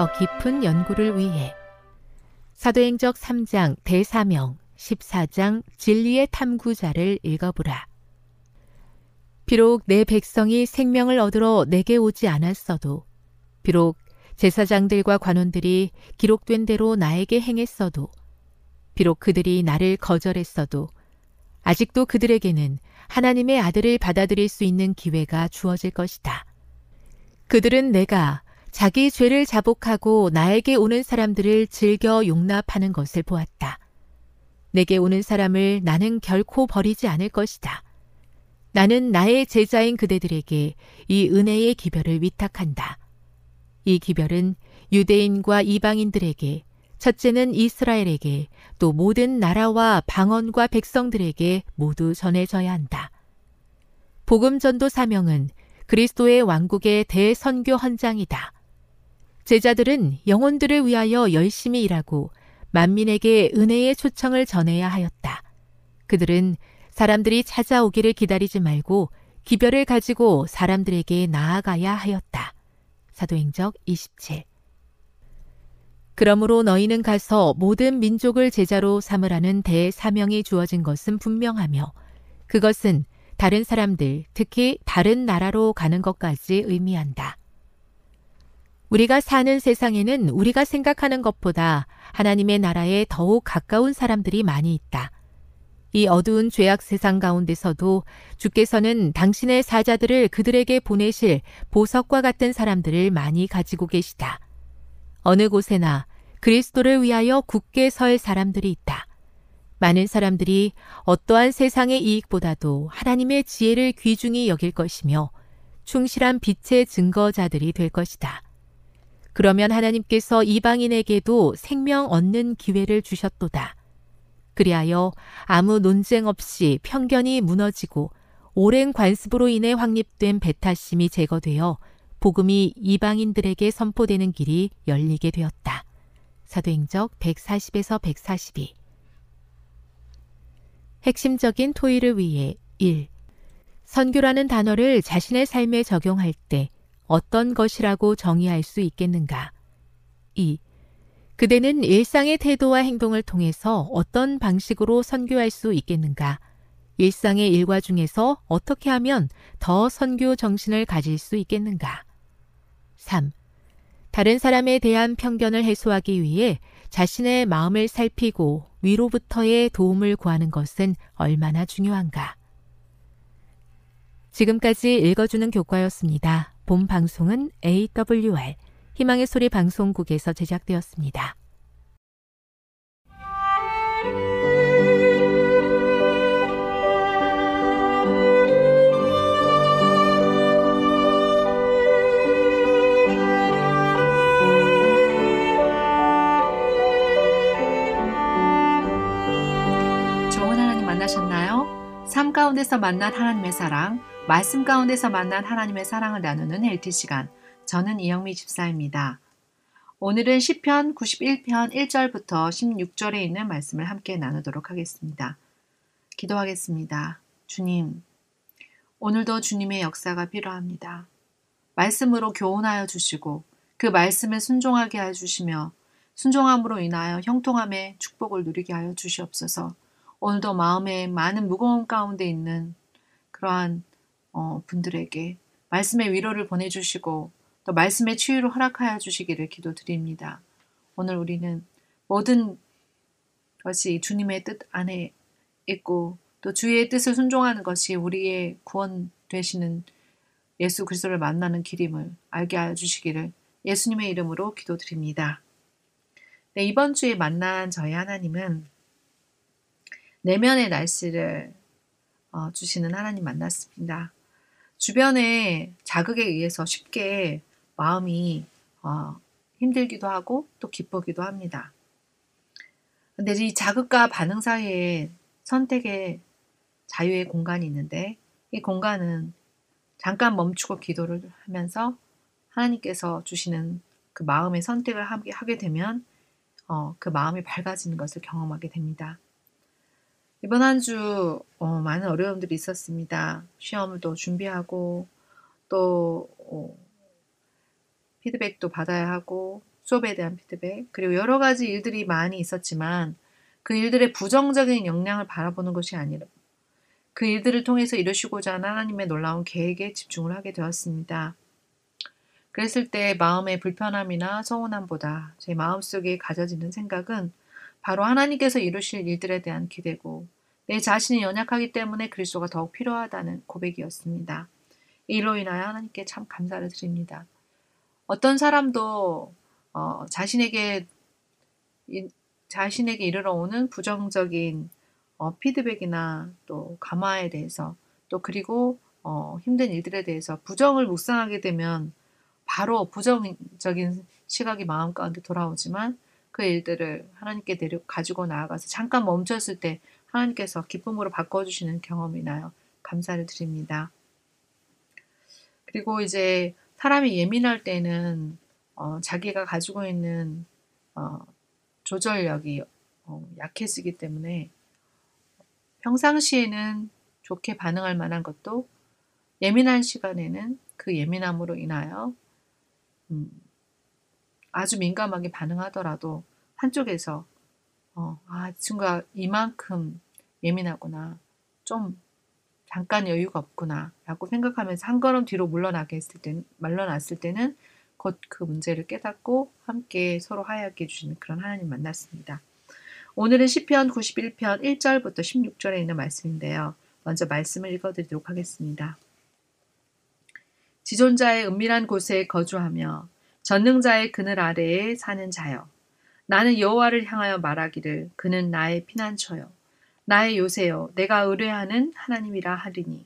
더 깊은 연구를 위해 사도행적 3장 대사명 14장 진리의 탐구자를 읽어보라. 비록 내 백성이 생명을 얻으러 내게 오지 않았어도 비록 제사장들과 관원들이 기록된 대로 나에게 행했어도 비록 그들이 나를 거절했어도 아직도 그들에게는 하나님의 아들을 받아들일 수 있는 기회가 주어질 것이다. 그들은 내가 자기 죄를 자복하고 나에게 오는 사람들을 즐겨 용납하는 것을 보았다. 내게 오는 사람을 나는 결코 버리지 않을 것이다. 나는 나의 제자인 그대들에게 이 은혜의 기별을 위탁한다. 이 기별은 유대인과 이방인들에게 첫째는 이스라엘에게 또 모든 나라와 방언과 백성들에게 모두 전해져야 한다. 복음 전도 사명은 그리스도의 왕국의 대선교 헌장이다. 제자들은 영혼들을 위하여 열심히 일하고 만민에게 은혜의 초청을 전해야 하였다. 그들은 사람들이 찾아오기를 기다리지 말고 기별을 가지고 사람들에게 나아가야 하였다. 사도행적 27 그러므로 너희는 가서 모든 민족을 제자로 삼으라는 대사명이 주어진 것은 분명하며 그것은 다른 사람들, 특히 다른 나라로 가는 것까지 의미한다. 우리가 사는 세상에는 우리가 생각하는 것보다 하나님의 나라에 더욱 가까운 사람들이 많이 있다. 이 어두운 죄악 세상 가운데서도 주께서는 당신의 사자들을 그들에게 보내실 보석과 같은 사람들을 많이 가지고 계시다. 어느 곳에나 그리스도를 위하여 굳게 설 사람들이 있다. 많은 사람들이 어떠한 세상의 이익보다도 하나님의 지혜를 귀중히 여길 것이며 충실한 빛의 증거자들이 될 것이다. 그러면 하나님께서 이방인에게도 생명 얻는 기회를 주셨도다. 그리하여 아무 논쟁 없이 편견이 무너지고 오랜 관습으로 인해 확립된 배타심이 제거되어 복음이 이방인들에게 선포되는 길이 열리게 되었다. 사도행적 140에서 142 핵심적인 토의를 위해 1. 선교라는 단어를 자신의 삶에 적용할 때 어떤 것이라고 정의할 수 있겠는가? 2. 그대는 일상의 태도와 행동을 통해서 어떤 방식으로 선교할 수 있겠는가? 일상의 일과 중에서 어떻게 하면 더 선교 정신을 가질 수 있겠는가? 3. 다른 사람에 대한 편견을 해소하기 위해 자신의 마음을 살피고 위로부터의 도움을 구하는 것은 얼마나 중요한가? 지금까지 읽어주는 교과였습니다. 본 방송은 AWR 희망의 소리 방송국에서 제작되었습니다. 좋은 하나님 만나셨나요? 삶 가운데서 만난 하나님의 사랑, 말씀 가운데서 만난 하나님의 사랑을 나누는 LT 시간. 저는 이영미 집사입니다. 오늘은 시편 91편 1절부터 16절에 있는 말씀을 함께 나누도록 하겠습니다. 기도하겠습니다. 주님, 오늘도 주님의 역사가 필요합니다. 말씀으로 교훈하여 주시고 그 말씀에 순종하게 해 주시며 순종함으로 인하여 형통함의 축복을 누리게 하여 주시옵소서. 오늘도 마음에 많은 무거움 가운데 있는 그러한 어, 분들에게 말씀의 위로를 보내주시고 또 말씀의 치유를 허락하여 주시기를 기도드립니다. 오늘 우리는 모든 것이 주님의 뜻 안에 있고 또 주의 뜻을 순종하는 것이 우리의 구원 되시는 예수 그리스도를 만나는 길임을 알게 하여 주시기를 예수님의 이름으로 기도드립니다. 네, 이번 주에 만난 저희 하나님은 내면의 날씨를 어, 주시는 하나님 만났습니다. 주변의 자극에 의해서 쉽게 마음이 어, 힘들기도 하고 또 기쁘기도 합니다. 근데 이 자극과 반응 사이에 선택의 자유의 공간이 있는데 이 공간은 잠깐 멈추고 기도를 하면서 하나님께서 주시는 그 마음의 선택을 하게 되면 어, 그 마음이 밝아지는 것을 경험하게 됩니다. 이번 한주 어, 많은 어려움들이 있었습니다. 시험을 또 준비하고 또 어, 피드백도 받아야 하고 수업에 대한 피드백 그리고 여러 가지 일들이 많이 있었지만 그 일들의 부정적인 영향을 바라보는 것이 아니라 그 일들을 통해서 이루시고자 하는 하나님의 놀라운 계획에 집중을 하게 되었습니다. 그랬을 때 마음의 불편함이나 서운함보다 제 마음속에 가져지는 생각은 바로 하나님께서 이루실 일들에 대한 기대고 내 자신이 연약하기 때문에 그리스도가 더욱 필요하다는 고백이었습니다. 이로 인하여 하나님께 참 감사를 드립니다. 어떤 사람도 어, 자신에게 이, 자신에게 이르러 오는 부정적인 어, 피드백이나 또 감화에 대해서 또 그리고 어, 힘든 일들에 대해서 부정을 묵상하게 되면 바로 부정적인 시각이 마음 가운데 돌아오지만 그 일들을 하나님께 데려 가지고 나아가서 잠깐 멈췄을 때 하나님께서 기쁨으로 바꿔주시는 경험이 나요. 감사를 드립니다. 그리고 이제 사람이 예민할 때는 어, 자기가 가지고 있는 어, 조절력이 어, 약해지기 때문에 평상시에는 좋게 반응할 만한 것도 예민한 시간에는 그 예민함으로 인하여 음, 아주 민감하게 반응하더라도 한쪽에서 어, 아, 친구가 이만큼 예민하구나. 좀 잠깐 여유가 없구나. 라고 생각하면서 한 걸음 뒤로 물러나게 했을 때, 말러났을 때는 곧 그 문제를 깨닫고 함께 서로 하얗게 해주시는 그런 하나님 만났습니다. 오늘은 시편 91편 1절부터 16절에 있는 말씀인데요. 먼저 말씀을 읽어드리도록 하겠습니다. 지존자의 은밀한 곳에 거주하며 전능자의 그늘 아래에 사는 자여 나는 여호와를 향하여 말하기를 그는 나의 피난처요. 나의 요새요 내가 의뢰하는 하나님이라 하리니.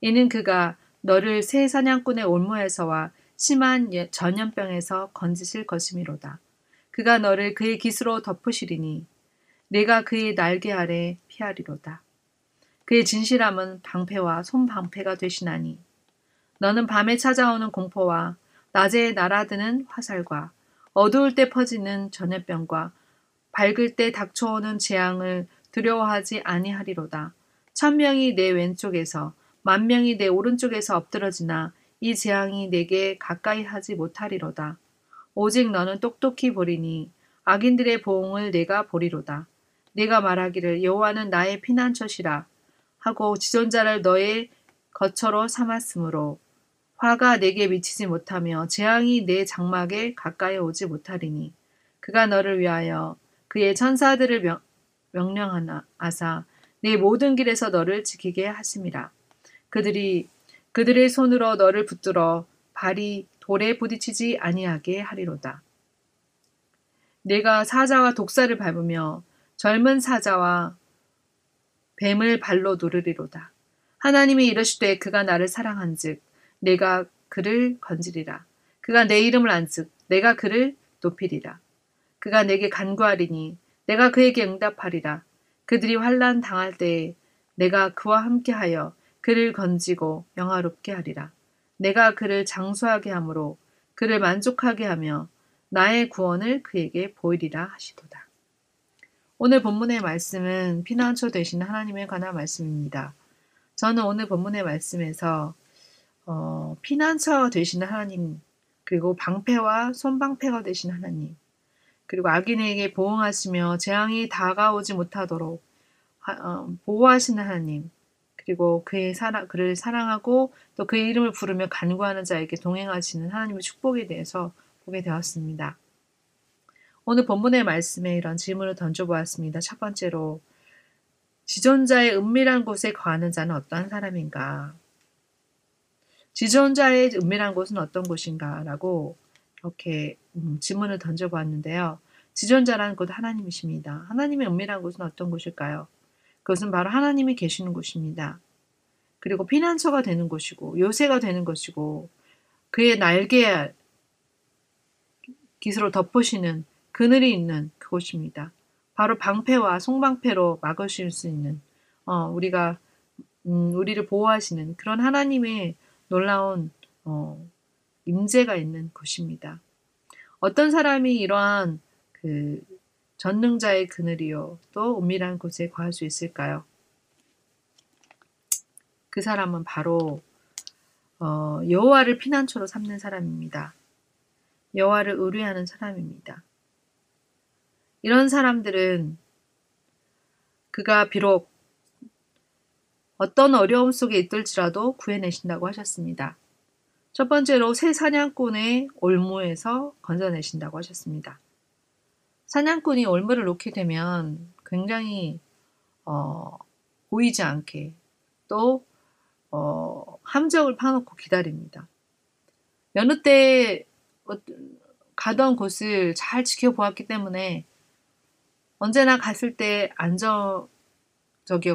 이는 그가 너를 새 사냥꾼의 올무에서와 심한 예, 전염병에서 건지실 것이미로다. 그가 너를 그의 깃으로 덮으시리니 내가 그의 날개 아래 피하리로다. 그의 진실함은 방패와 손방패가 되시나니 너는 밤에 찾아오는 공포와 낮에 날아드는 화살과 어두울 때 퍼지는 전염병과 밝을 때 닥쳐오는 재앙을 두려워하지 아니하리로다. 천명이 내 왼쪽에서 만명이 내 오른쪽에서 엎드러지나 이 재앙이 내게 가까이 하지 못하리로다. 오직 너는 똑똑히 보리니 악인들의 보응을 내가 보리로다. 내가 말하기를 여호와는 나의 피난처시라 하고 지존자를 너의 거처로 삼았으므로 화가 내게 미치지 못하며 재앙이 내 장막에 가까이 오지 못하리니 그가 너를 위하여 그의 천사들을 명, 명령하나 아사 내 모든 길에서 너를 지키게 하심이라 그들이 그들의 손으로 너를 붙들어 발이 돌에 부딪히지 아니하게 하리로다. 내가 사자와 독사를 밟으며 젊은 사자와 뱀을 발로 누르리로다. 하나님이 이르시되 그가 나를 사랑한즉 내가 그를 건지리라. 그가 내 이름을 안즉 내가 그를 높이리라. 그가 내게 간구하리니 내가 그에게 응답하리라. 그들이 환란 당할 때에 내가 그와 함께하여 그를 건지고 영화롭게 하리라. 내가 그를 장수하게 하므로 그를 만족하게 하며 나의 구원을 그에게 보이리라 하시도다. 오늘 본문의 말씀은 피난처 되신 하나님에 관한 말씀입니다. 저는 오늘 본문의 말씀에서 어, 피난처 되시는 하나님, 그리고 방패와 손방패가 되신 하나님, 그리고 악인에게 보응하시며 재앙이 다가오지 못하도록 하, 어, 보호하시는 하나님, 그리고 그의 사랑, 그를 사랑하고 또 그의 이름을 부르며 간구하는 자에게 동행하시는 하나님의 축복에 대해서 보게 되었습니다. 오늘 본문의 말씀에 이런 질문을 던져보았습니다. 첫 번째로, 지존자의 은밀한 곳에 거하는 자는 어떠한 사람인가? 지존자의 은밀한 곳은 어떤 곳인가? 라고 이렇게 음, 질문을 던져보았는데요. 지존자라는 곳 하나님이십니다. 하나님의 은밀한 곳은 어떤 곳일까요? 그것은 바로 하나님이 계시는 곳입니다. 그리고 피난처가 되는 곳이고 요새가 되는 것이고 그의 날개 깃으로 덮으시는 그늘이 있는 그곳입니다. 바로 방패와 송방패로 막으실 수 있는 어, 우리가 음, 우리를 보호하시는 그런 하나님의 놀라운 어, 임재가 있는 곳입니다. 어떤 사람이 이러한 그 전능자의 그늘이요 또 은밀한 곳에 거할 수 있을까요? 그 사람은 바로 어, 여호와를 피난처로 삼는 사람입니다. 여호와를 의뢰하는 사람입니다. 이런 사람들은 그가 비록 어떤 어려움 속에 있을지라도 구해내신다고 하셨습니다. 첫 번째로 새 사냥꾼의 올무에서 건져내신다고 하셨습니다. 사냥꾼이 올무를 놓게 되면 굉장히 어, 보이지 않게 또 어, 함정을 파놓고 기다립니다. 여느 때 가던 곳을 잘 지켜보았기 때문에 언제나 갔을 때 안정적이었고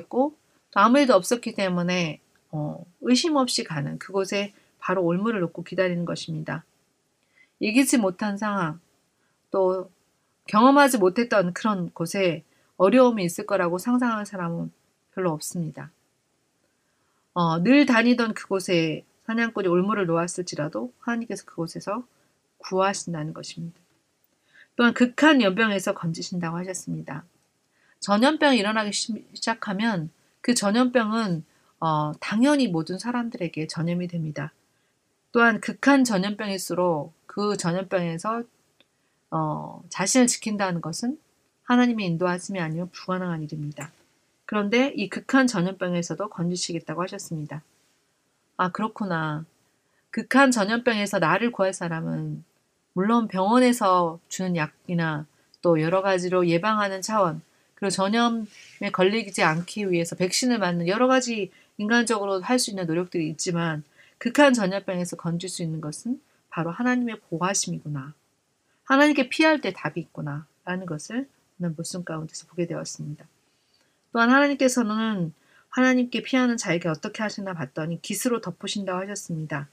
또 아무 일도 없었기 때문에 어, 의심 없이 가는 그곳에 바로 올무를 놓고 기다리는 것입니다. 이기지 못한 상황 또 경험하지 못했던 그런 곳에 어려움이 있을 거라고 상상하는 사람은 별로 없습니다. 어, 늘 다니던 그곳에 사냥꾼이 올무를 놓았을지라도 하나님께서 그곳에서 구하신다는 것입니다. 또한 극한 연병에서 건지신다고 하셨습니다. 전염병이 일어나기 시작하면 그 전염병은 어, 당연히 모든 사람들에게 전염이 됩니다. 또한 극한 전염병일수록 그 전염병에서 어, 자신을 지킨다는 것은 하나님의 인도하심이 아니면 불가능한 일입니다. 그런데 이 극한 전염병에서도 건지시겠다고 하셨습니다. 아, 그렇구나. 극한 전염병에서 나를 구할 사람은 물론 병원에서 주는 약이나 또 여러 가지로 예방하는 차원, 그리고 전염에 걸리지 않기 위해서 백신을 맞는 여러 가지 인간적으로 할 수 있는 노력들이 있지만 극한 전염병에서 건질 수 있는 것은 바로 하나님의 보호하심이구나. 하나님께 피할 때 답이 있구나. 라는 것을 오늘 말씀 가운데서 보게 되었습니다. 또한 하나님께서는 하나님께 피하는 자에게 어떻게 하시나 봤더니 깃으로 덮으신다고 하셨습니다.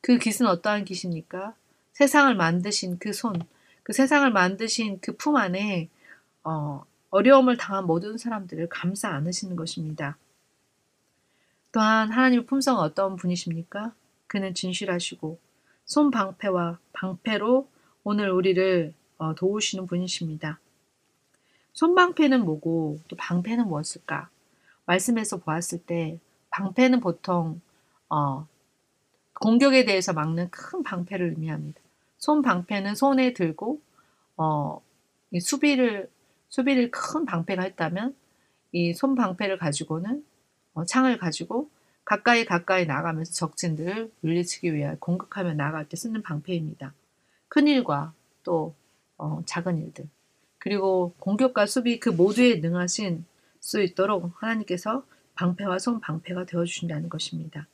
그 깃은 어떠한 깃입니까? 세상을 만드신 그 손, 그 세상을 만드신 그 품 안에 어, 어려움을 당한 모든 사람들을 감싸 안으시는 것입니다. 또한 하나님의 품성은 어떤 분이십니까? 그는 진실하시고 손 방패와 방패로 오늘 우리를 어, 도우시는 분이십니다. 손방패는 뭐고 또 방패는 무엇일까? 말씀에서 보았을 때 방패는 보통 어, 공격에 대해서 막는 큰 방패를 의미합니다. 손 방패는 손에 들고 어, 이 수비를 수비를 큰 방패가 했다면 이 손 방패를 가지고는 어, 창을 가지고 가까이 가까이 나가면서 적진들을 물리치기 위해 공격하며 나갈 때 쓰는 방패입니다. 큰 일과 또 어, 작은 일들 그리고 공격과 수비 그 모두에 능하신 수 있도록 하나님께서 방패와 손 방패가 되어 주신다는 것입니다.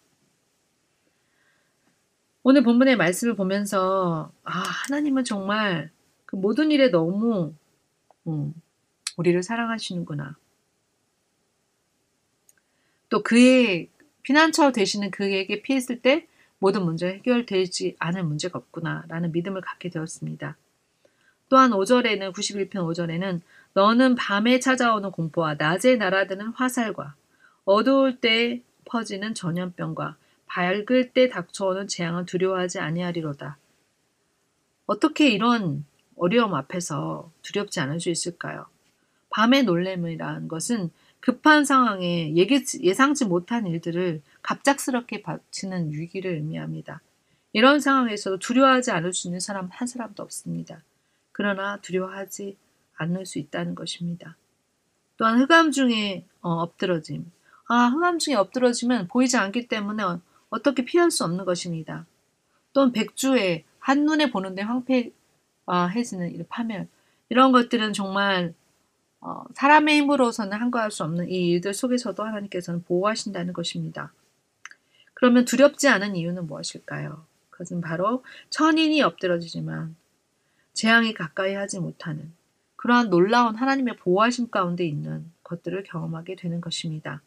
오늘 본문의 말씀을 보면서 아 하나님은 정말 그 모든 일에 너무 음, 우리를 사랑하시는구나. 또 그의 피난처 되시는 그에게 피했을 때 모든 문제 해결되지 않을 문제가 없구나 라는 믿음을 갖게 되었습니다. 또한 5절에는 91편 5절에는 너는 밤에 찾아오는 공포와 낮에 날아드는 화살과 어두울 때 퍼지는 전염병과 밝을 때 닥쳐오는 재앙을 두려워하지 아니하리로다. 어떻게 이런 어려움 앞에서 두렵지 않을 수 있을까요? 밤의 놀램이라는 것은 급한 상황에 예상치 못한 일들을 갑작스럽게 닥치는 위기를 의미합니다. 이런 상황에서도 두려워하지 않을 수 있는 사람 한 사람도 없습니다. 그러나 두려워하지 않을 수 있다는 것입니다. 또한 흑암 중에 어, 엎드러짐. 아, 흑암 중에 엎드러지면 보이지 않기 때문에 어떻게 피할 수 없는 것입니다. 또는 백주에 한눈에 보는데 황폐해지는 이 파멸. 이런 것들은 정말 어, 사람의 힘으로서는 한거할 수 없는 이 일들 속에서도 하나님께서는 보호하신다는 것입니다. 그러면 두렵지 않은 이유는 무엇일까요? 그것은 바로 천인이 엎드러지지만 재앙이 가까이 하지 못하는 그러한 놀라운 하나님의 보호하심 가운데 있는 것들을 경험하게 되는 것입니다.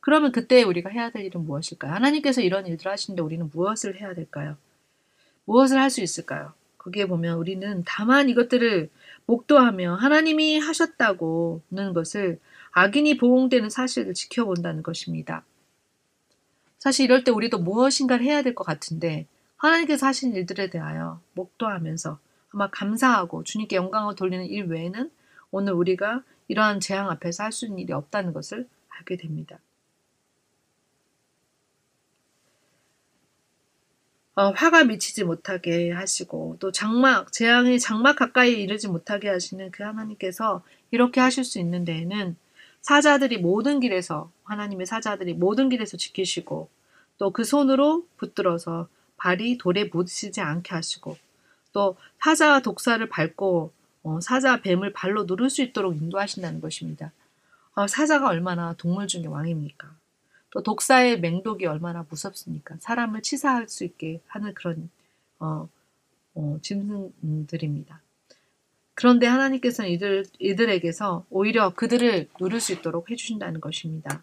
그러면 그때 우리가 해야 될 일은 무엇일까요? 하나님께서 이런 일들을 하시는데 우리는 무엇을 해야 될까요? 무엇을 할 수 있을까요? 거기에 보면 우리는 다만 이것들을 목도하며 하나님이 하셨다고는 것을 악인이 보응되는 사실을 지켜본다는 것입니다. 사실 이럴 때 우리도 무엇인가를 해야 될 것 같은데 하나님께서 하신 일들에 대하여 목도하면서 아마 감사하고 주님께 영광을 돌리는 일 외에는 오늘 우리가 이러한 재앙 앞에서 할 수 있는 일이 없다는 것을 알게 됩니다. 어, 화가 미치지 못하게 하시고 또 장막 재앙이 장막 가까이 이르지 못하게 하시는 그 하나님께서 이렇게 하실 수 있는 데에는 사자들이 모든 길에서 하나님의 사자들이 모든 길에서 지키시고 또 그 손으로 붙들어서 발이 돌에 묻히지 않게 하시고 또 사자와 독사를 밟고 어, 사자 뱀을 발로 누를 수 있도록 인도하신다는 것입니다. 어, 사자가 얼마나 동물 중의 왕입니까? 또 독사의 맹독이 얼마나 무섭습니까? 사람을 치사할 수 있게 하는 그런 어, 어, 짐승들입니다. 그런데 하나님께서는 이들, 이들에게서 오히려 그들을 누릴 수 있도록 해주신다는 것입니다.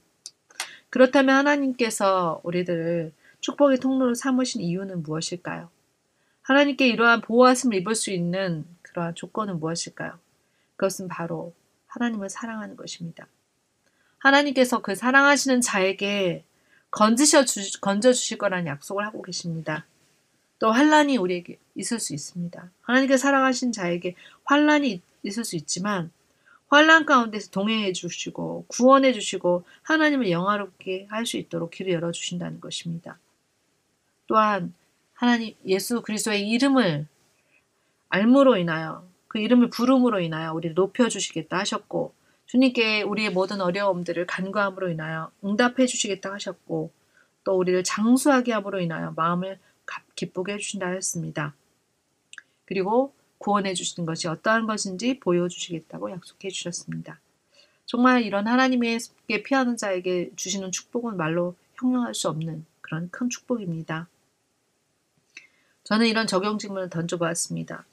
그렇다면 하나님께서 우리들을 축복의 통로로 삼으신 이유는 무엇일까요? 하나님께 이러한 보호하심을 입을 수 있는 그러한 조건은 무엇일까요? 그것은 바로 하나님을 사랑하는 것입니다. 하나님께서 그 사랑하시는 자에게 건지셔 주, 건져 주실 거라는 약속을 하고 계십니다. 또 환란이 우리에게 있을 수 있습니다. 하나님께 사랑하신 자에게 환란이 있을 수 있지만 환란 가운데서 동행해 주시고 구원해 주시고 하나님을 영화롭게 할 수 있도록 길을 열어 주신다는 것입니다. 또한 하나님 예수 그리스도의 이름을 알므로 인하여 그 이름을 부름으로 인하여 우리를 높여 주시겠다 하셨고 주님께 우리의 모든 어려움들을 간과함으로 인하여 응답해 주시겠다 하셨고 또 우리를 장수하게 함으로 인하여 마음을 기쁘게 해주신다 하였습니다. 그리고 구원해 주시는 것이 어떠한 것인지 보여주시겠다고 약속해 주셨습니다. 정말 이런 하나님께 피하는 자에게 주시는 축복은 말로 형용할 수 없는 그런 큰 축복입니다. 저는 이런 적용 질문을 던져보았습니다.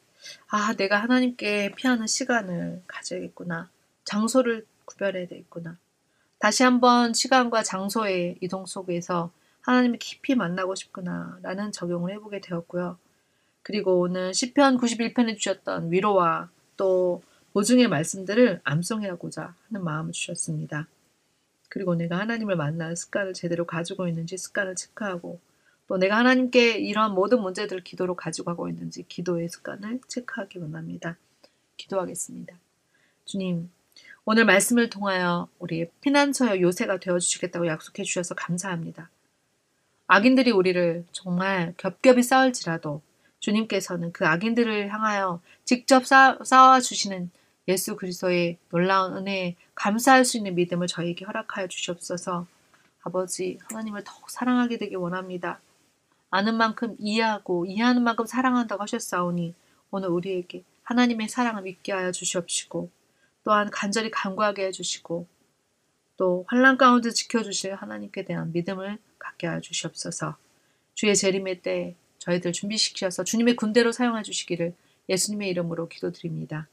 아, 내가 하나님께 피하는 시간을 가져야겠구나. 장소를 구별해야 되겠구나. 다시 한번 시간과 장소의 이동 속에서 하나님을 깊이 만나고 싶구나 라는 적용을 해보게 되었고요. 그리고 오늘 시편 91편에 주셨던 위로와 또 보증의 말씀들을 암송해하고자 하는 마음을 주셨습니다. 그리고 내가 하나님을 만나는 습관을 제대로 가지고 있는지 습관을 체크하고 또 내가 하나님께 이러한 모든 문제들을 기도로 가지고 가고 있는지 기도의 습관을 체크하기 원합니다. 기도하겠습니다. 주님, 오늘 말씀을 통하여 우리 피난처여 요새가 되어 주시겠다고 약속해 주셔서 감사합니다. 악인들이 우리를 정말 겹겹이 싸울지라도 주님께서는 그 악인들을 향하여 직접 싸워 주시는 예수 그리스도의 놀라운 은혜에 감사할 수 있는 믿음을 저에게 허락하여 주시옵소서. 아버지 하나님을 더욱 사랑하게 되길 원합니다. 아는 만큼 이해하고 이해하는 만큼 사랑한다고 하셨사오니 오늘 우리에게 하나님의 사랑을 믿게 하여 주시옵시고 또한 간절히 간구하게 해주시고 또 환란 가운데 지켜주실 하나님께 대한 믿음을 갖게 하여 주시옵소서. 주의 재림의 때 저희들 준비시키셔서 주님의 군대로 사용해 주시기를 예수님의 이름으로 기도드립니다.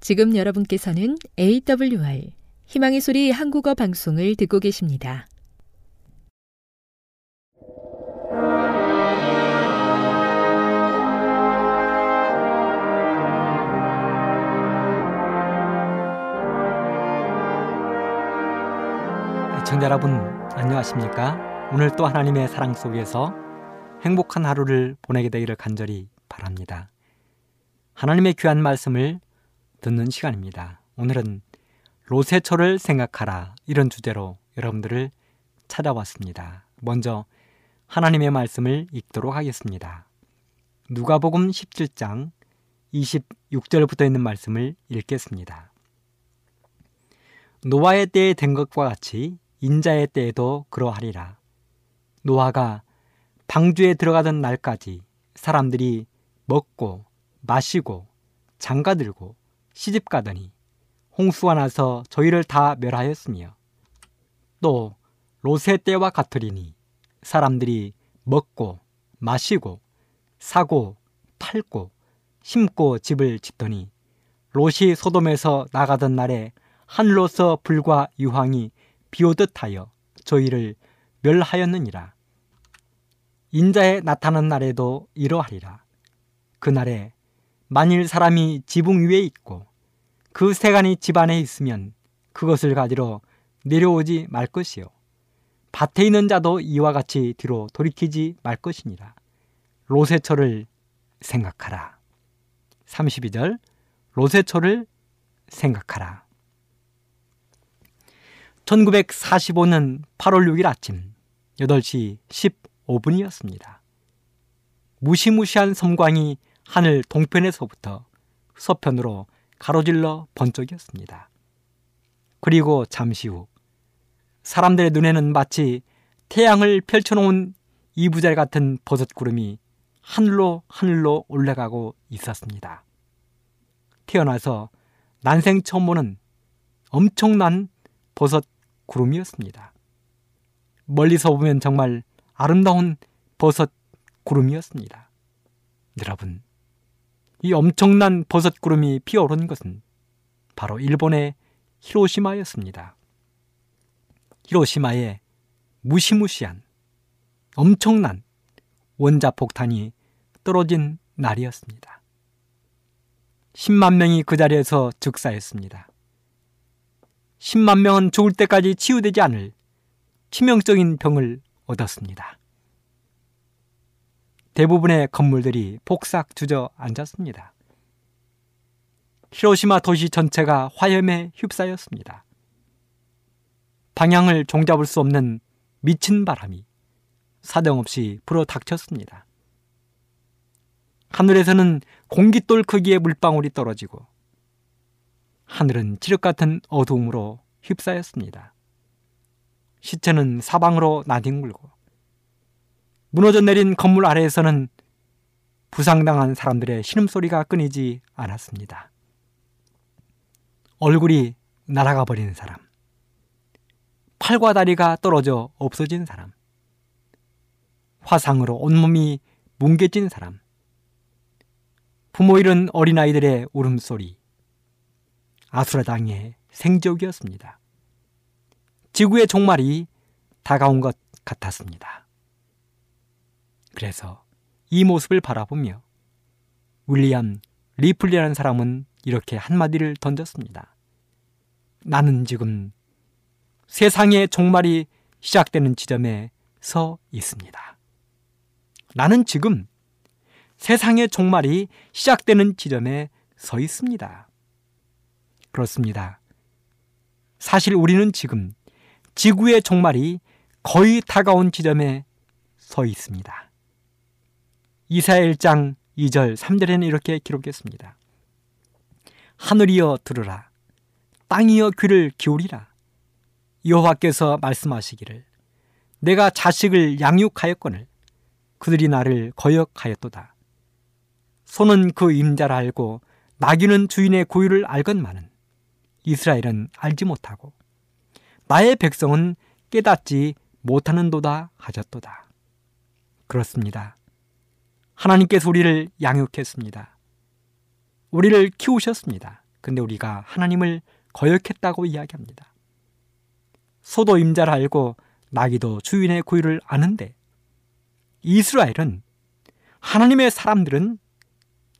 지금 여러분께서는 AWR 희망의 소리 한국어 방송을 듣고 계십니다. 애청자 여러분 안녕하십니까? 오늘 또 하나님의 사랑 속에서 행복한 하루를 보내게 되기를 간절히 바랍니다. 하나님의 귀한 말씀을 듣는 시간입니다. 오늘은 로세초를 생각하라 이런 주제로 여러분들을 찾아왔습니다. 먼저 하나님의 말씀을 읽도록 하겠습니다. 누가복음 17장 26절부터 있는 말씀을 읽겠습니다. 노아의 때에 된 것과 같이 인자의 때에도 그러하리라. 노아가 방주에 들어가던 날까지 사람들이 먹고 마시고 장가들고 시집가더니 홍수가 나서 저희를 다 멸하였으며 또 로세 때와 같으리니 사람들이 먹고 마시고 사고 팔고 심고 집을 짓더니 롯이 소돔에서 나가던 날에 하늘로서 불과 유황이 비오듯 하여 저희를 멸하였느니라. 인자에 나타난 날에도 이러하리라. 그날에 만일 사람이 지붕 위에 있고 그 세간이 집 안에 있으면 그것을 가지러 내려오지 말 것이요. 밭에 있는 자도 이와 같이 뒤로 돌이키지 말 것이니라. 로세초를 생각하라. 32절 로세초를 생각하라. 1945년 8월 6일 아침 8시 15분이었습니다. 무시무시한 섬광이 하늘 동편에서부터 서편으로 가로질러 번쩍이었습니다. 그리고 잠시 후 사람들의 눈에는 마치 태양을 펼쳐놓은 이부잘 같은 버섯구름이 하늘로 하늘로 올라가고 있었습니다. 태어나서 난생 처음 보는 엄청난 버섯 구름이었습니다. 멀리서 보면 정말 아름다운 버섯 구름이었습니다. 여러분, 이 엄청난 버섯 구름이 피어오른 것은 바로 일본의 히로시마였습니다. 히로시마에 무시무시한 엄청난 원자폭탄이 떨어진 날이었습니다. 10만 명이 그 자리에서 즉사했습니다. 10만 명은 죽을 때까지 치유되지 않을 치명적인 병을 얻었습니다. 대부분의 건물들이 폭삭 주저앉았습니다. 히로시마 도시 전체가 화염에 휩싸였습니다. 방향을 종잡을 수 없는 미친 바람이 사정없이 불어 닥쳤습니다. 하늘에서는 공깃돌 크기의 물방울이 떨어지고 하늘은 지륵 같은 어두움으로 휩싸였습니다. 시체는 사방으로 나뒹굴고 무너져 내린 건물 아래에서는 부상당한 사람들의 신음소리가 끊이지 않았습니다. 얼굴이 날아가 버린 사람, 팔과 다리가 떨어져 없어진 사람, 화상으로 온몸이 뭉개진 사람, 부모 잃은 어린아이들의 울음소리, 아수라장의 생적이었습니다. 지구의 종말이 다가온 것 같았습니다. 그래서 이 모습을 바라보며 윌리엄 리플리라는 사람은 이렇게 한마디를 던졌습니다. 나는 지금 세상의 종말이 시작되는 지점에 서 있습니다. 나는 지금 세상의 종말이 시작되는 지점에 서 있습니다. 그렇습니다. 사실 우리는 지금 지구의 종말이 거의 다가온 지점에 서 있습니다. 이사야 1장 2절 3절에는 이렇게 기록했습니다. 하늘이여 들으라 땅이여 귀를 기울이라 여호와께서 말씀하시기를 내가 자식을 양육하였거늘 그들이 나를 거역하였도다. 소는 그 임자를 알고 나귀는 주인의 고유를 알건만은 이스라엘은 알지 못하고 나의 백성은 깨닫지 못하는도다 하셨도다. 그렇습니다. 하나님께서 우리를 양육했습니다. 우리를 키우셨습니다. 근데 우리가 하나님을 거역했다고 이야기합니다. 소도 임자를 알고 나귀도 주인의 고유를 아는데 이스라엘은 하나님의 사람들은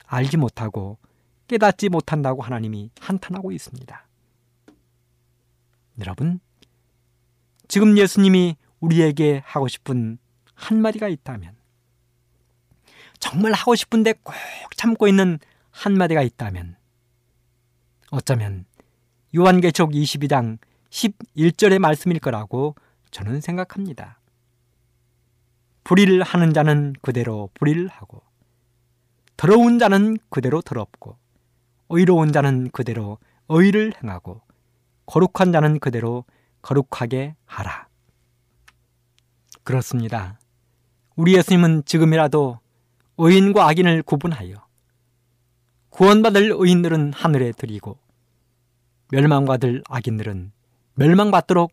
알지 못하고 깨닫지 못한다고 하나님이 한탄하고 있습니다. 여러분, 지금 예수님이 우리에게 하고 싶은 한마디가 있다면, 정말 하고 싶은데 꼭 참고 있는 한마디가 있다면, 어쩌면 요한계시록 22장 11절의 말씀일 거라고 저는 생각합니다. 불의를 하는 자는 그대로 불의를 하고, 더러운 자는 그대로 더럽고, 의로운 자는 그대로 의를 행하고, 거룩한 자는 그대로 거룩하게 하라. 그렇습니다. 우리 예수님은 지금이라도 의인과 악인을 구분하여 구원받을 의인들은 하늘에 드리고 멸망받을 악인들은 멸망받도록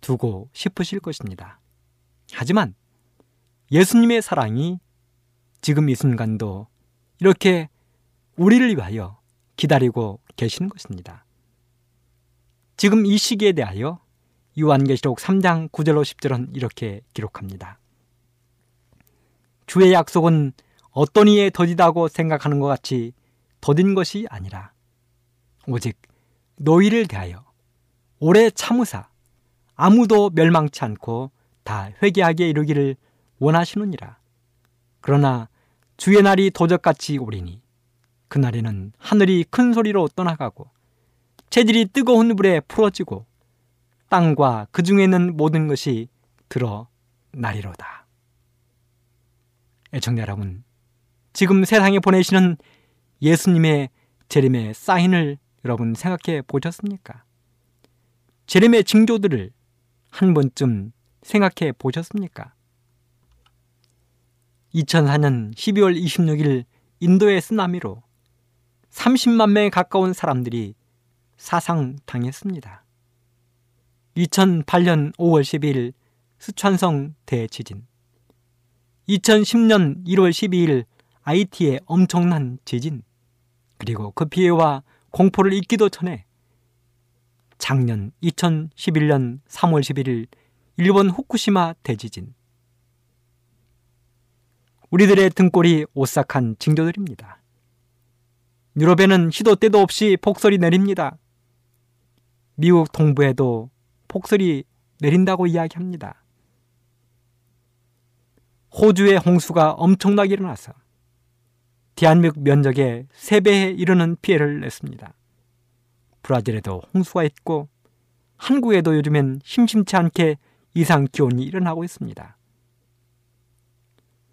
두고 싶으실 것입니다. 하지만 예수님의 사랑이 지금 이 순간도 이렇게 우리를 위하여 기다리고 계시는 것입니다. 지금 이 시기에 대하여 요한계시록 3장 9절로 10절은 이렇게 기록합니다. 주의 약속은 어떤 이에 더디다고 생각하는 것 같이 더딘 것이 아니라 오직 너희를 대하여 오래 참으사 아무도 멸망치 않고 다 회개하게 이르기를 원하시느니라. 그러나 주의 날이 도적같이 오리니 그날에는 하늘이 큰 소리로 떠나가고 체질이 뜨거운 불에 풀어지고 땅과 그 중에 있는 모든 것이 드러나리로다. 애청자 여러분, 지금 세상에 보내시는 예수님의 재림의 사인을 여러분 생각해 보셨습니까? 재림의 징조들을 한 번쯤 생각해 보셨습니까? 2004년 12월 26일 인도의 쓰나미로 30만 명에 가까운 사람들이 사상당했습니다. 2008년 5월 12일 스촨성 대지진 2010년 1월 12일 아이티의 엄청난 지진 그리고 그 피해와 공포를 잊기도 전에 작년 2011년 3월 11일 일본 후쿠시마 대지진 우리들의 등골이 오싹한 징조들입니다. 유럽에는 시도 때도 없이 폭설이 내립니다. 미국 동부에도 폭설이 내린다고 이야기합니다. 호주의 홍수가 엄청나게 일어나서 대한민국 면적의 3배에 이르는 피해를 냈습니다. 브라질에도 홍수가 있고 한국에도 요즘엔 심심치 않게 이상 기온이 일어나고 있습니다.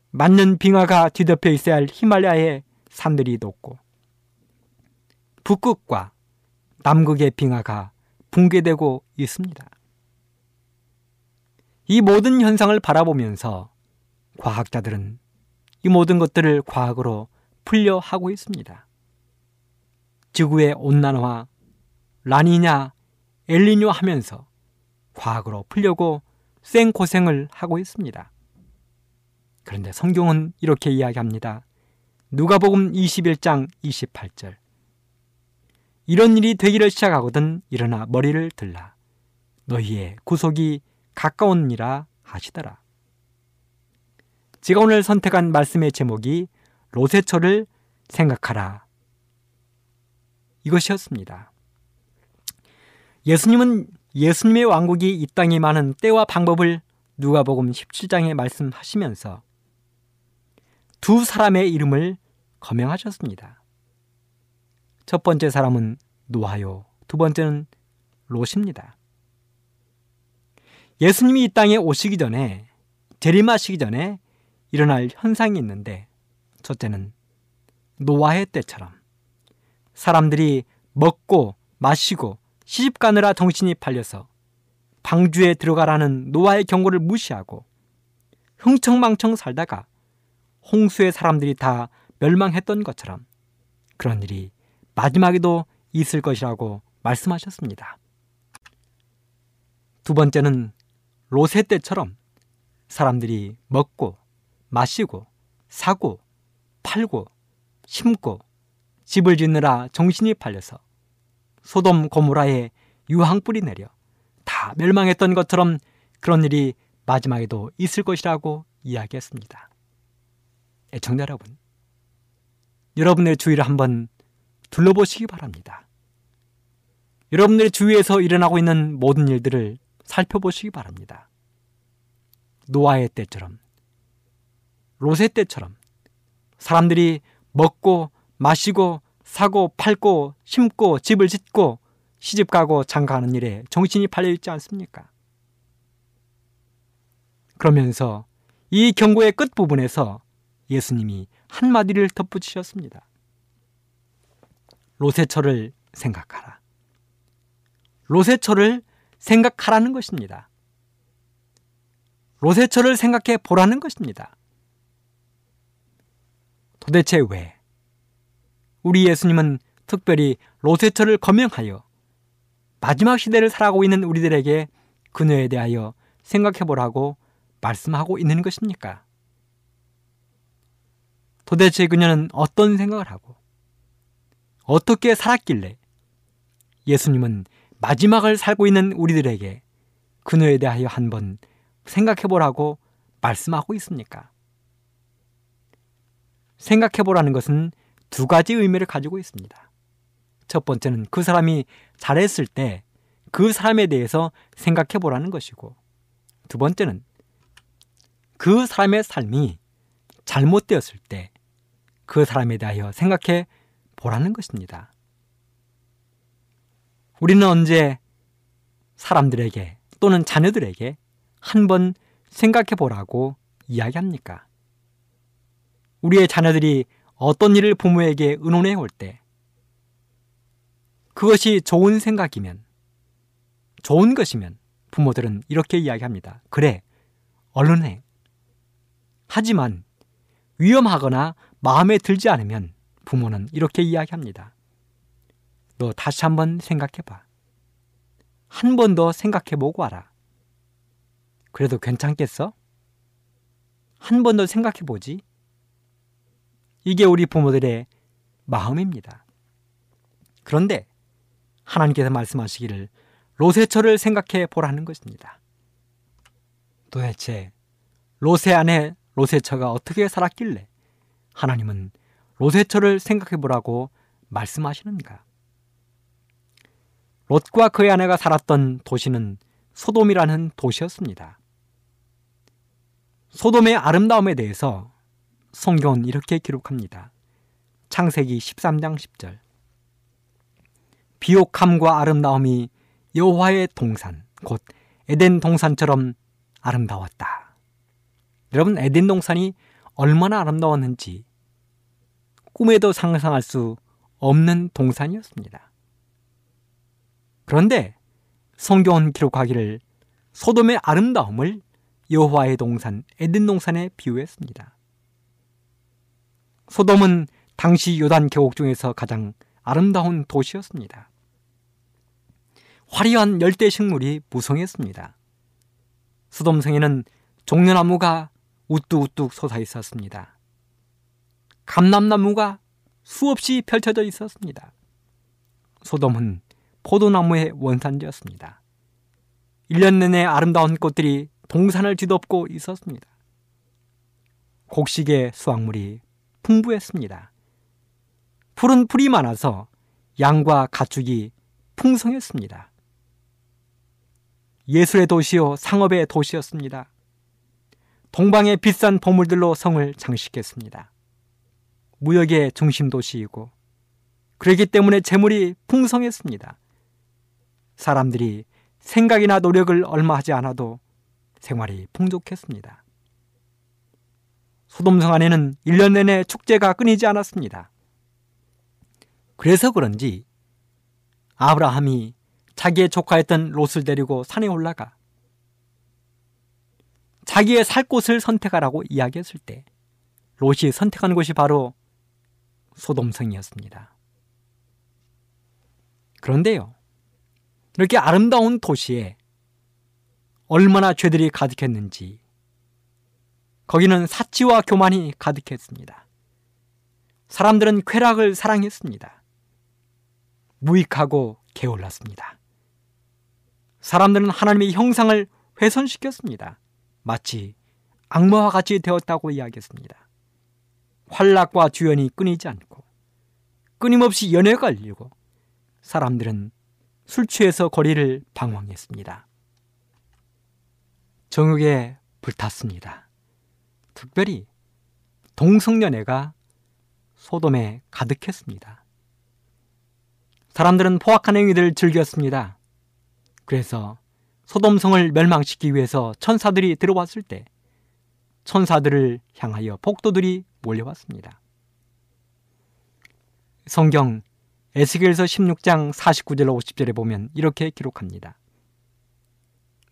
만년 빙하가 뒤덮여 있어야 할 히말라야의 산들이 높고 북극과 남극의 빙하가 붕괴되고 있습니다. 이 모든 현상을 바라보면서 과학자들은 이 모든 것들을 과학으로 풀려 하고 있습니다. 지구의 온난화, 라니냐, 엘리뇨 하면서 과학으로 풀려고 생고생을 하고 있습니다. 그런데 성경은 이렇게 이야기합니다. 누가복음 21장 28절. 이런 일이 되기를 시작하거든 일어나 머리를 들라. 너희의 구속이 가까운니라 하시더라. 제가 오늘 선택한 말씀의 제목이 로세처를 생각하라. 이것이었습니다. 예수님은 예수님의 왕국이 이 땅에 많은 때와 방법을 누가복음 17장에 말씀하시면서 두 사람의 이름을 거명하셨습니다. 첫 번째 사람은 노아요, 두 번째는 롯입니다. 예수님이 이 땅에 오시기 전에 재림하시기 전에 일어날 현상이 있는데 첫째는 노아의 때처럼 사람들이 먹고 마시고 시집 가느라 정신이 팔려서 방주에 들어가라는 노아의 경고를 무시하고 흥청망청 살다가 홍수의 사람들이 다 멸망했던 것처럼 그런 일이 마지막에도 있을 것이라고 말씀하셨습니다. 두 번째는 로세 때처럼 사람들이 먹고 마시고 사고 팔고 심고 집을 짓느라 정신이 팔려서 소돔 고모라에 유황불이 내려 다 멸망했던 것처럼 그런 일이 마지막에도 있을 것이라고 이야기했습니다. 애청자 여러분, 여러분의 주위를 한번 둘러보시기 바랍니다. 여러분들의 주위에서 일어나고 있는 모든 일들을 살펴보시기 바랍니다. 노아의 때처럼, 로세 때처럼 사람들이 먹고 마시고 사고 팔고 심고 집을 짓고 시집 가고 장가하는 일에 정신이 팔려 있지 않습니까? 그러면서 이 경고의 끝 부분에서 예수님이 한마디를 덧붙이셨습니다. 로세처를 생각하라. 로세처를 생각하라는 것입니다. 로세처를 생각해 보라는 것입니다. 도대체 왜? 우리 예수님은 특별히 로세처를 거명하여 마지막 시대를 살아가고 있는 우리들에게 그녀에 대하여 생각해 보라고 말씀하고 있는 것입니까? 도대체 그녀는 어떤 생각을 하고 어떻게 살았길래 예수님은 마지막을 살고 있는 우리들에게 그녀에 대하여 한번 생각해 보라고 말씀하고 있습니까? 생각해 보라는 것은 두 가지 의미를 가지고 있습니다. 첫 번째는 그 사람이 잘했을 때 그 사람에 대해서 생각해 보라는 것이고 두 번째는 그 사람의 삶이 잘못되었을 때 그 사람에 대하여 생각해 보라는 것입니다. 우리는 언제 사람들에게 또는 자녀들에게 한 번 생각해 보라고 이야기합니까? 우리의 자녀들이 어떤 일을 부모에게 의논해 올 때 그것이 좋은 생각이면 좋은 것이면 부모들은 이렇게 이야기합니다. 그래, 얼른 해. 하지만 위험하거나 마음에 들지 않으면 부모는 이렇게 이야기합니다. 너 다시 한번 생각해봐. 한 번 더 생각해보고 와라. 그래도 괜찮겠어? 한 번 더 생각해보지? 이게 우리 부모들의 마음입니다. 그런데 하나님께서 말씀하시기를 로세처를 생각해 보라는 것입니다. 도대체 로세 안에 로세처가 어떻게 살았길래 하나님은 로세처를 생각해 보라고 말씀하시는가? 롯과 그의 아내가 살았던 도시는 소돔이라는 도시였습니다. 소돔의 아름다움에 대해서 성경은 이렇게 기록합니다. 창세기 13장 10절. 비옥함과 아름다움이 여호와의 동산 곧 에덴 동산처럼 아름다웠다. 여러분 에덴 동산이 얼마나 아름다웠는지 꿈에도 상상할 수 없는 동산이었습니다. 그런데 성경은 기록하기를 소돔의 아름다움을 여호와의 동산 에덴 동산에 비유했습니다. 소돔은 당시 요단 계곡 중에서 가장 아름다운 도시였습니다. 화려한 열대 식물이 무성했습니다. 소돔성에는 종려나무가 우뚝우뚝 솟아 있었습니다. 감람나무가 수없이 펼쳐져 있었습니다. 소돔은 포도나무의 원산지였습니다. 1년 내내 아름다운 꽃들이 동산을 뒤덮고 있었습니다. 곡식의 수확물이 풍부했습니다. 푸른 풀이 많아서 양과 가축이 풍성했습니다. 예술의 도시요 상업의 도시였습니다. 동방의 비싼 보물들로 성을 장식했습니다. 무역의 중심 도시이고 그렇기 때문에 재물이 풍성했습니다. 사람들이 생각이나 노력을 얼마 하지 않아도 생활이 풍족했습니다. 소돔성 안에는 1년 내내 축제가 끊이지 않았습니다. 그래서 그런지 아브라함이 자기의 조카였던 롯을 데리고 산에 올라가 자기의 살 곳을 선택하라고 이야기했을 때 롯이 선택한 곳이 바로 소돔성이었습니다. 그런데요. 이렇게 아름다운 도시에 얼마나 죄들이 가득했는지 거기는 사치와 교만이 가득했습니다. 사람들은 쾌락을 사랑했습니다. 무익하고 게을렀습니다. 사람들은 하나님의 형상을 훼손시켰습니다. 마치 악마와 같이 되었다고 이야기했습니다. 환락과 주연이 끊이지 않고 끊임없이 연애가 열리고 사람들은 술 취해서 거리를 방황했습니다. 정욕에 불탔습니다. 특별히 동성연애가 소돔에 가득했습니다. 사람들은 포악한 행위들을 즐겼습니다. 그래서 소돔성을 멸망시키기 위해서 천사들이 들어왔을 때 천사들을 향하여 복도들이 몰려왔습니다. 성경 에스겔서 16장 49절 50절에 보면 이렇게 기록합니다.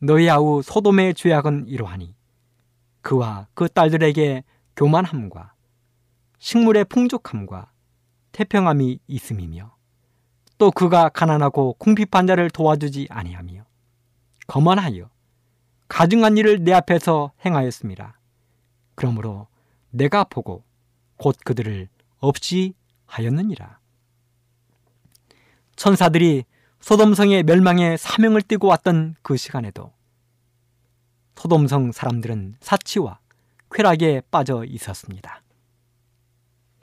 너희 아우 소돔의 죄악은 이러하니 그와 그 딸들에게 교만함과 식물의 풍족함과 태평함이 있음이며 또 그가 가난하고 궁핍한 자를 도와주지 아니하며 거만하여 가증한 일을 내 앞에서 행하였습니다. 그러므로 내가 보고 곧 그들을 없이 하였느니라. 천사들이 소돔성의 멸망에 사명을 띠고 왔던 그 시간에도 소돔성 사람들은 사치와 쾌락에 빠져 있었습니다.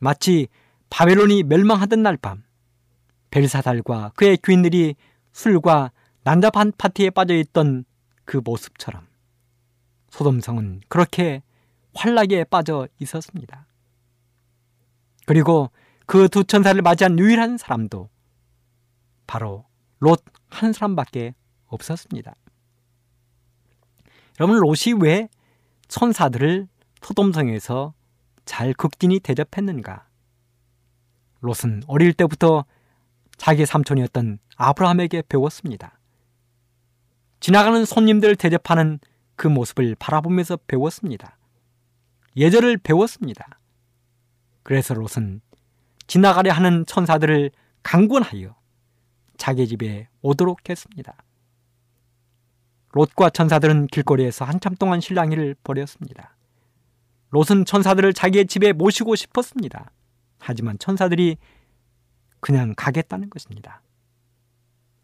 마치 바벨론이 멸망하던 날 밤 벨사달과 그의 귀인들이 술과 난잡한 파티에 빠져 있던 그 모습처럼 소돔성은 그렇게 환락에 빠져 있었습니다. 그리고 그 두 천사를 맞이한 유일한 사람도 바로 롯 한 사람밖에 없었습니다. 여러분 롯이 왜 천사들을 소돔성에서 잘 극진히 대접했는가? 롯은 어릴 때부터 자기 삼촌이었던 아브라함에게 배웠습니다. 지나가는 손님들 대접하는 그 모습을 바라보면서 배웠습니다. 예절을 배웠습니다. 그래서 롯은 지나가려 하는 천사들을 강권하여 자기 집에 오도록 했습니다. 롯과 천사들은 길거리에서 한참 동안 실랑이를 벌였습니다. 롯은 천사들을 자기의 집에 모시고 싶었습니다. 하지만 천사들이 그냥 가겠다는 것입니다.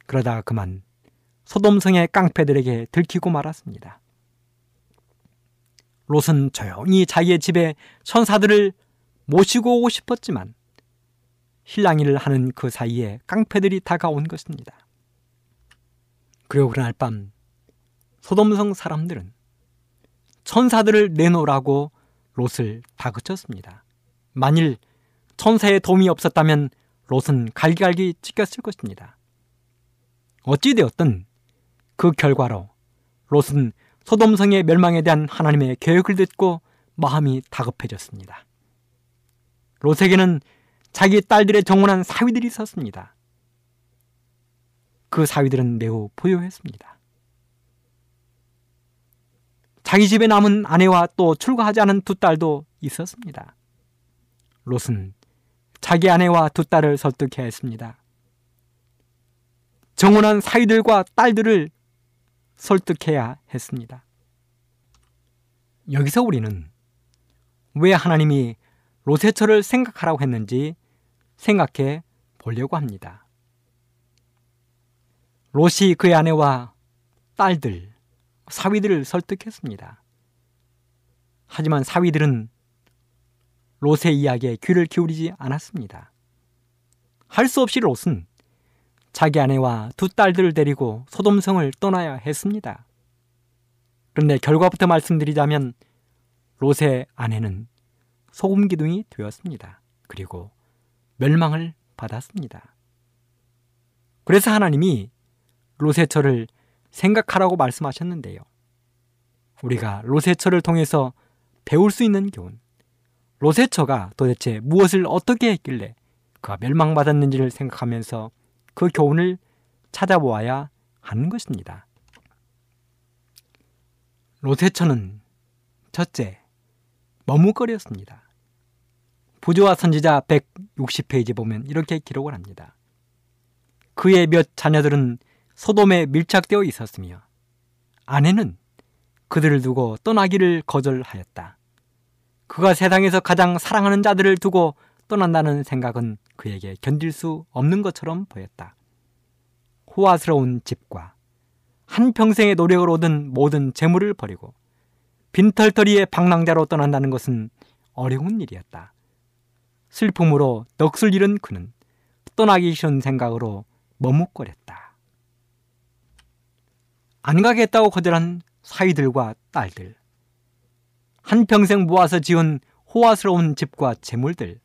그러다가 그만 소돔성의 깡패들에게 들키고 말았습니다. 롯은 조용히 자기의 집에 천사들을 모시고 오고 싶었지만 실랑이를 하는 그 사이에 깡패들이 다가온 것입니다. 그리고 그날 밤 소돔성 사람들은 천사들을 내놓으라고 롯을 다그쳤습니다. 만일 천사의 도움이 없었다면 롯은 갈기갈기 찢겼을 것입니다. 어찌되었든 그 결과로 롯은 소돔성의 멸망에 대한 하나님의 계획을 듣고 마음이 다급해졌습니다. 롯에게는 자기 딸들의 정원한 사위들이 있었습니다. 그 사위들은 매우 부유했습니다. 자기 집에 남은 아내와 또 출가하지 않은 두 딸도 있었습니다. 롯은 자기 아내와 두 딸을 설득해야 했습니다. 정원한 사위들과 딸들을 설득해야 했습니다. 여기서 우리는 왜 하나님이 롯의 처를 생각하라고 했는지 생각해 보려고 합니다. 롯이 그의 아내와 딸들, 사위들을 설득했습니다. 하지만 사위들은 롯의 이야기에 귀를 기울이지 않았습니다. 할 수 없이 롯은 자기 아내와 두 딸들을 데리고 소돔성을 떠나야 했습니다. 그런데 결과부터 말씀드리자면 롯의 아내는 소금 기둥이 되었습니다. 그리고 멸망을 받았습니다. 그래서 하나님이 롯의 철을 생각하라고 말씀하셨는데요. 우리가 롯의 철을 통해서 배울 수 있는 교훈, 로세처가 도대체 무엇을 어떻게 했길래 그가 멸망받았는지를 생각하면서 그 교훈을 찾아보아야 하는 것입니다. 로세처는 첫째, 머뭇거렸습니다. 부조와 선지자 160페이지 보면 이렇게 기록을 합니다. 그의 몇 자녀들은 소돔에 밀착되어 있었으며 아내는 그들을 두고 떠나기를 거절하였다. 그가 세상에서 가장 사랑하는 자들을 두고 떠난다는 생각은 그에게 견딜 수 없는 것처럼 보였다. 호화스러운 집과 한평생의 노력을 얻은 모든 재물을 버리고 빈털터리의 방랑자로 떠난다는 것은 어려운 일이었다. 슬픔으로 넋을 잃은 그는 떠나기 싫은 생각으로 머뭇거렸다. 안 가겠다고 거절한 사위들과 딸들, 한평생 모아서 지은 호화스러운 집과 재물들,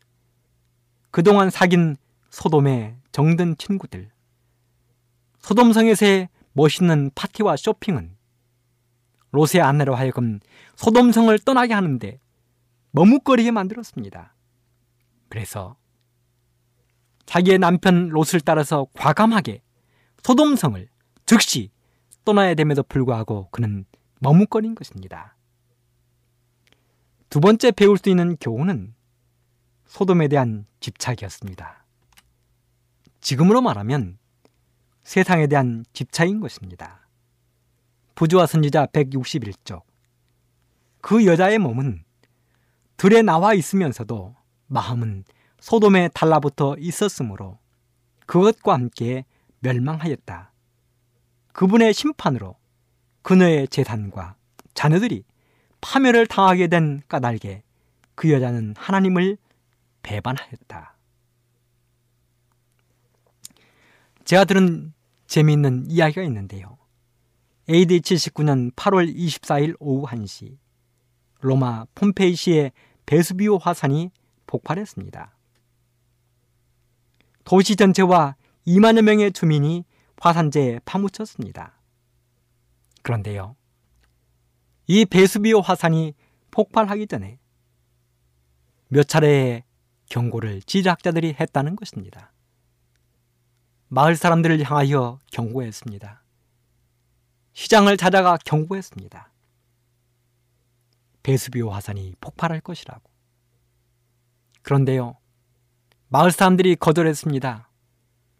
그동안 사귄 소돔의 정든 친구들, 소돔성에서의 멋있는 파티와 쇼핑은 롯의 아내로 하여금 소돔성을 떠나게 하는데 머뭇거리게 만들었습니다. 그래서 자기의 남편 롯을 따라서 과감하게 소돔성을 즉시 떠나야 됨에도 불구하고 그는 머뭇거린 것입니다. 두 번째 배울 수 있는 교훈은 소돔에 대한 집착이었습니다. 지금으로 말하면 세상에 대한 집착인 것입니다. 부조와 선지자 161쪽. 그 여자의 몸은 들에 나와 있으면서도 마음은 소돔에 달라붙어 있었으므로 그것과 함께 멸망하였다. 그분의 심판으로 그녀의 재산과 자녀들이 파멸을 당하게 된 까닭에 그 여자는 하나님을 배반하였다. 제가 들은 재미있는 이야기가 있는데요. AD 79년 8월 24일 오후 1시 로마 폼페이시의 베수비오 화산이 폭발했습니다. 도시 전체와 2만여 명의 주민이 화산재에 파묻혔습니다. 그런데요. 이 베수비오 화산이 폭발하기 전에 몇 차례의 경고를 지리학자들이 했다는 것입니다. 마을 사람들을 향하여 경고했습니다. 시장을 찾아가 경고했습니다. 베수비오 화산이 폭발할 것이라고. 그런데요, 마을 사람들이 거절했습니다.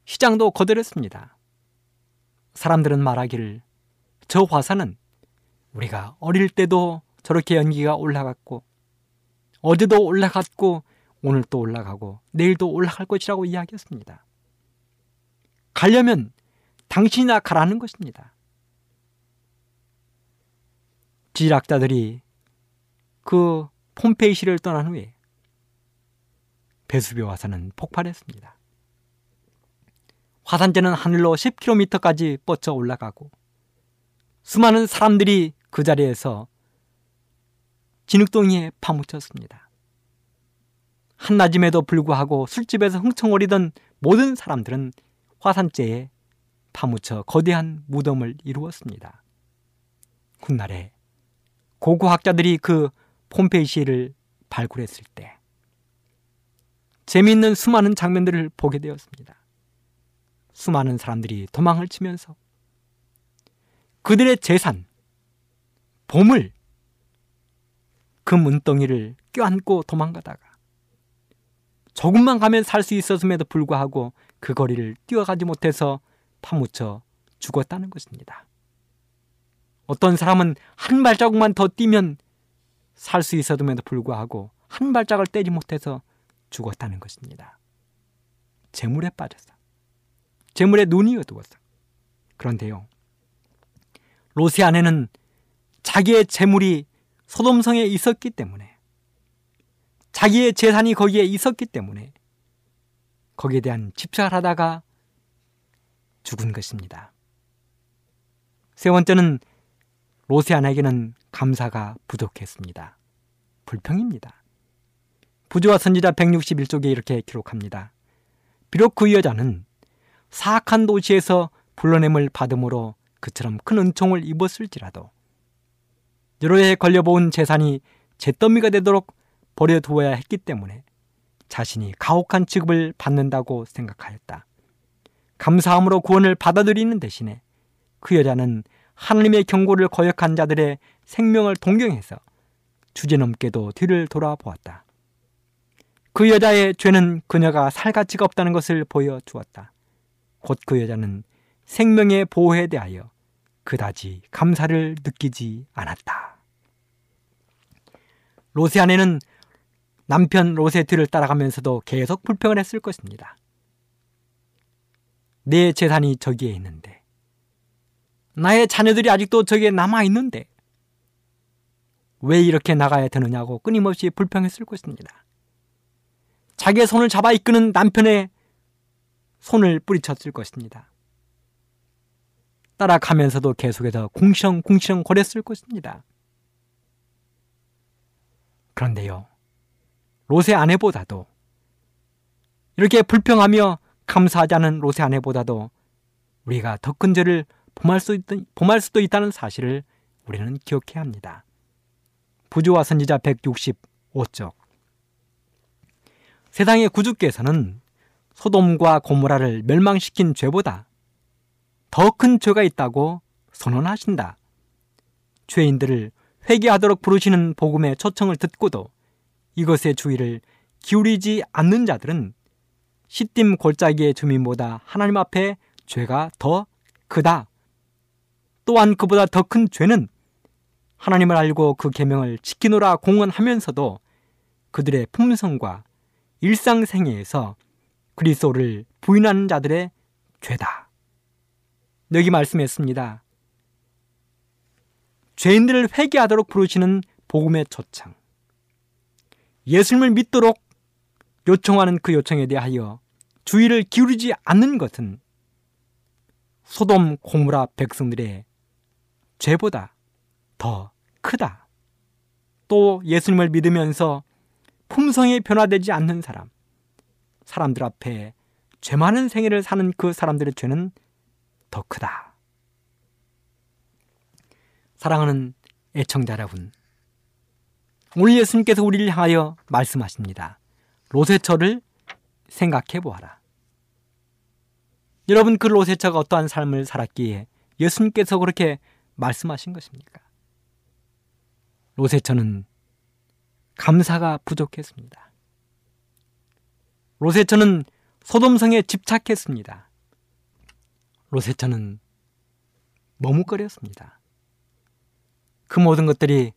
시장도 거절했습니다. 사람들은 말하기를 저 화산은 우리가 어릴 때도 저렇게 연기가 올라갔고 어제도 올라갔고 오늘 또 올라가고 내일도 올라갈 것이라고 이야기했습니다. 가려면 당신이나 가라는 것입니다. 지질학자들이 그 폼페이시를 떠난 후에 베수비오 화산은 폭발했습니다. 화산재는 하늘로 10km까지 뻗쳐 올라가고 수많은 사람들이 그 자리에서 진흙동이에 파묻혔습니다. 한낮임에도 불구하고 술집에서 흥청거리던 모든 사람들은 화산재에 파묻혀 거대한 무덤을 이루었습니다. 훗날에 고고학자들이 그 폼페이시를 발굴했을 때 재미있는 수많은 장면들을 보게 되었습니다. 수많은 사람들이 도망을 치면서 그들의 재산, 보물, 그 문덩이를 껴안고 도망가다가 조금만 가면 살 수 있었음에도 불구하고 그 거리를 뛰어가지 못해서 파묻혀 죽었다는 것입니다. 어떤 사람은 한 발자국만 더 뛰면 살 수 있었음에도 불구하고 한 발짝을 떼지 못해서 죽었다는 것입니다. 재물에 빠져서 재물에 눈이 어두워서 그런데요. 로세 안에는 자기의 재물이 소돔성에 있었기 때문에 자기의 재산이 거기에 있었기 때문에 거기에 대한 집착을 하다가 죽은 것입니다. 세 번째는 로세안에게는 감사가 부족했습니다. 불평입니다. 부조와 선지자 161쪽에 이렇게 기록합니다. 비록 그 여자는 사악한 도시에서 불러냄을 받음으로 그처럼 큰 은총을 입었을지라도 여러 해 걸려본 재산이 잿더미가 되도록 버려두어야 했기 때문에 자신이 가혹한 취급을 받는다고 생각하였다. 감사함으로 구원을 받아들이는 대신에 그 여자는 하나님의 경고를 거역한 자들의 생명을 동경해서 주제넘게도 뒤를 돌아보았다. 그 여자의 죄는 그녀가 살 가치가 없다는 것을 보여주었다. 곧 그 여자는 생명의 보호에 대하여 그다지 감사를 느끼지 않았다. 로세 아내는 남편 로세 뒤를 따라가면서도 계속 불평을 했을 것입니다. 내 재산이 저기에 있는데, 나의 자녀들이 아직도 저기에 남아 있는데, 왜 이렇게 나가야 되느냐고 끊임없이 불평했을 것입니다. 자기의 손을 잡아 이끄는 남편의 손을 뿌리쳤을 것입니다. 따라가면서도 계속해서 궁시렁궁시렁 거렸을 것입니다. 그런데요, 롯의 아내보다도 이렇게 불평하며 감사하지 않은 롯의 아내보다도 우리가 더 큰 죄를 범할, 수 있, 범할 수도 있다는 사실을 우리는 기억해야 합니다. 부조와 선지자 165쪽 세상의 구주께서는 소돔과 고모라를 멸망시킨 죄보다 더 큰 죄가 있다고 선언하신다. 죄인들을 회개하도록 부르시는 복음의 초청을 듣고도 이것의 주의를 기울이지 않는 자들은 시딤 골짜기의 주민보다 하나님 앞에 죄가 더 크다. 또한 그보다 더 큰 죄는 하나님을 알고 그 계명을 지키노라 공언하면서도 그들의 품성과 일상생애에서 그리스도를 부인하는 자들의 죄다. 여기 말씀했습니다. 죄인들을 회개하도록 부르시는 복음의 초청. 예수님을 믿도록 요청하는 그 요청에 대하여 주의를 기울이지 않는 것은 소돔 고무라 백성들의 죄보다 더 크다. 또 예수님을 믿으면서 품성이 변화되지 않는 사람, 사람들 앞에 죄 많은 생애를 사는 그 사람들의 죄는 더 크다. 사랑하는 애청자 여러분, 오늘 예수님께서 우리를 향하여 말씀하십니다. 로세처를 생각해 보아라. 여러분 그 로세처가 어떠한 삶을 살았기에 예수님께서 그렇게 말씀하신 것입니까? 로세처는 감사가 부족했습니다. 로세처는 소돔성에 집착했습니다. 로세처는 머뭇거렸습니다. 그 모든 것들이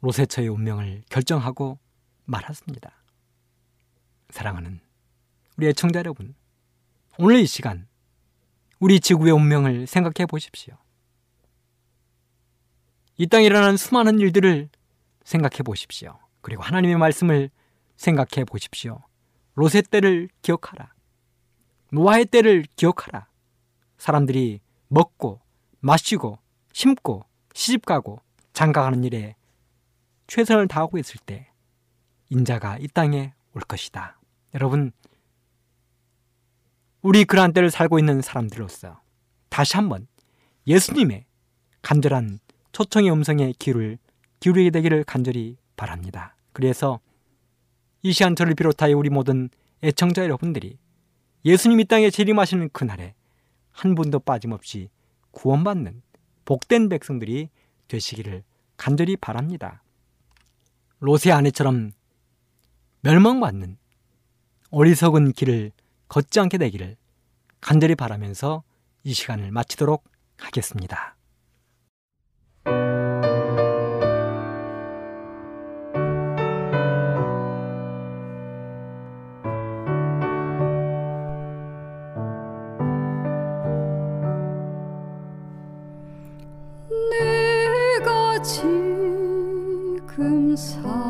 로세처의 운명을 결정하고 말았습니다. 사랑하는 우리 애청자 여러분, 오늘 이 시간 우리 지구의 운명을 생각해 보십시오. 이 땅에 일어나는 수많은 일들을 생각해 보십시오. 그리고 하나님의 말씀을 생각해 보십시오. 로세 때를 기억하라. 노아의 때를 기억하라. 사람들이 먹고 마시고 심고 시집가고 장가가는 일에 최선을 다하고 있을 때 인자가 이 땅에 올 것이다. 여러분, 우리 그러한 때를 살고 있는 사람들로서 다시 한번 예수님의 간절한 초청의 음성에 귀를 기울이게 되기를 간절히 바랍니다. 그래서 이 시간 저를 비롯하여 우리 모든 애청자 여러분들이 예수님 이 땅에 재림하시는 그날에 한 분도 빠짐없이 구원받는 복된 백성들이 되시기를 간절히 바랍니다. 로세 아내처럼 멸망받는 어리석은 길을 걷지 않게 되기를 간절히 바라면서 이 시간을 마치도록 하겠습니다. 내가 지 금사